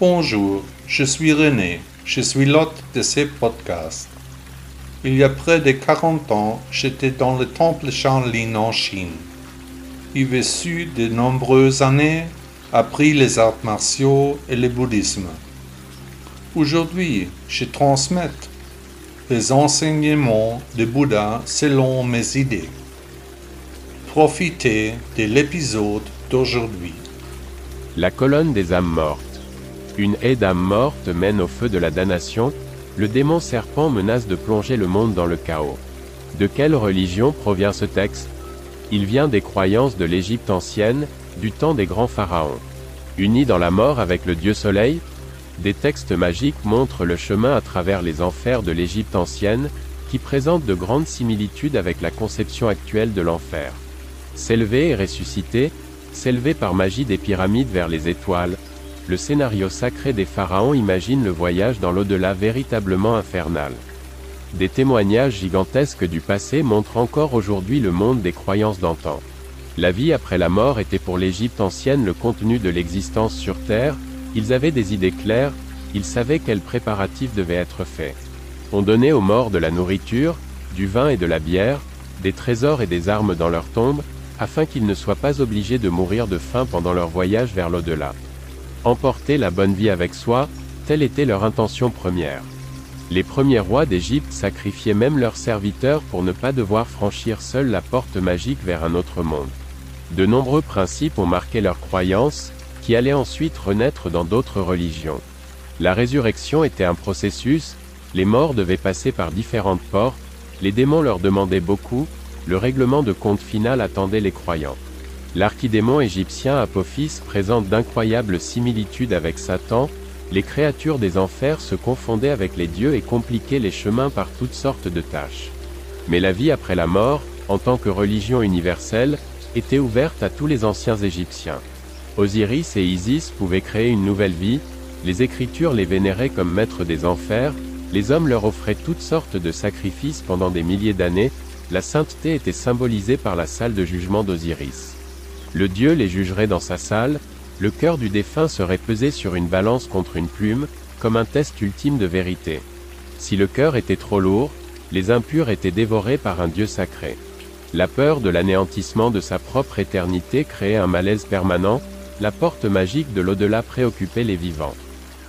Bonjour, je suis René, je suis l'hôte de ces podcasts. Il y a près de 40 ans, j'étais dans le temple Shaolin en Chine. J'ai vécu de nombreuses années, appris les arts martiaux et le bouddhisme. Aujourd'hui, je transmets les enseignements de Bouddha selon mes idées. Profitez de l'épisode d'aujourd'hui. La colonne des âmes mortes. Une haie d'âmes mortes mène au feu de la damnation, le démon serpent menace de plonger le monde dans le chaos. De quelle religion provient ce texte? Il vient des croyances de l'Égypte ancienne, du temps des grands pharaons. Unis dans la mort avec le dieu soleil, des textes magiques montrent le chemin à travers les enfers de l'Égypte ancienne, qui présentent de grandes similitudes avec la conception actuelle de l'enfer. S'élever et ressusciter, s'élever par magie des pyramides vers les étoiles, le scénario sacré des pharaons imagine le voyage dans l'au-delà véritablement infernal. Des témoignages gigantesques du passé montrent encore aujourd'hui le monde des croyances d'antan. La vie après la mort était pour l'Égypte ancienne le contenu de l'existence sur Terre, ils avaient des idées claires, ils savaient quels préparatifs devaient être faits. On donnait aux morts de la nourriture, du vin et de la bière, des trésors et des armes dans leur tombe, afin qu'ils ne soient pas obligés de mourir de faim pendant leur voyage vers l'au-delà. Emporter la bonne vie avec soi, telle était leur intention première. Les premiers rois d'Égypte sacrifiaient même leurs serviteurs pour ne pas devoir franchir seuls la porte magique vers un autre monde. De nombreux principes ont marqué leurs croyances, qui allaient ensuite renaître dans d'autres religions. La résurrection était un processus, les morts devaient passer par différentes portes, les démons leur demandaient beaucoup, le règlement de compte final attendait les croyants. L'archidémon égyptien Apophis présente d'incroyables similitudes avec Satan, les créatures des enfers se confondaient avec les dieux et compliquaient les chemins par toutes sortes de tâches. Mais la vie après la mort, en tant que religion universelle, était ouverte à tous les anciens Égyptiens. Osiris et Isis pouvaient créer une nouvelle vie, les Écritures les vénéraient comme maîtres des enfers, les hommes leur offraient toutes sortes de sacrifices pendant des milliers d'années, la sainteté était symbolisée par la salle de jugement d'Osiris. Le Dieu les jugerait dans sa salle, le cœur du défunt serait pesé sur une balance contre une plume, comme un test ultime de vérité. Si le cœur était trop lourd, les impurs étaient dévorés par un Dieu sacré. La peur de l'anéantissement de sa propre éternité créait un malaise permanent, la porte magique de l'au-delà préoccupait les vivants.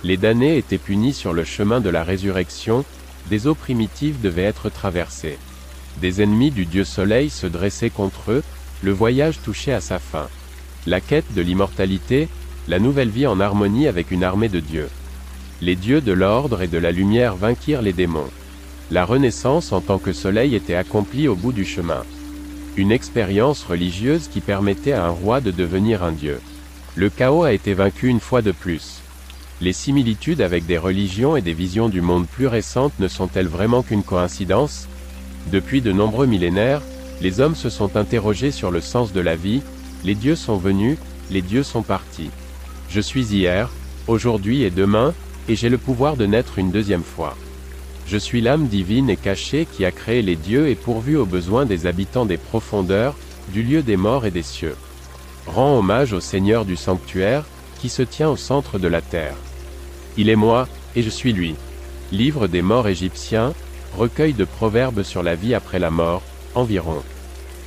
Les damnés étaient punis sur le chemin de la résurrection, des eaux primitives devaient être traversées. Des ennemis du dieu soleil se dressaient contre eux, le voyage touchait à sa fin. La quête de l'immortalité, la nouvelle vie en harmonie avec une armée de dieux. Les dieux de l'ordre et de la lumière vainquirent les démons. La renaissance en tant que soleil était accomplie au bout du chemin. Une expérience religieuse qui permettait à un roi de devenir un dieu. Le chaos a été vaincu une fois de plus. Les similitudes avec des religions et des visions du monde plus récentes ne sont-elles vraiment qu'une coïncidence? Depuis de nombreux millénaires, les hommes se sont interrogés sur le sens de la vie, les dieux sont venus, les dieux sont partis. Je suis hier, aujourd'hui et demain, et j'ai le pouvoir de naître une deuxième fois. Je suis l'âme divine et cachée qui a créé les dieux et pourvu aux besoins des habitants des profondeurs, du lieu des morts et des cieux. Rends hommage au Seigneur du sanctuaire, qui se tient au centre de la terre. Il est moi, et je suis lui. Livre des morts égyptiens, Recueil de proverbes sur la vie après la mort, environ.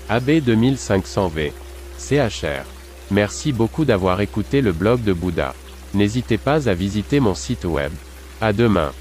AB 2500V. CHR. Merci beaucoup d'avoir écouté le blog de Bouddha. N'hésitez pas à visiter mon site web. À demain.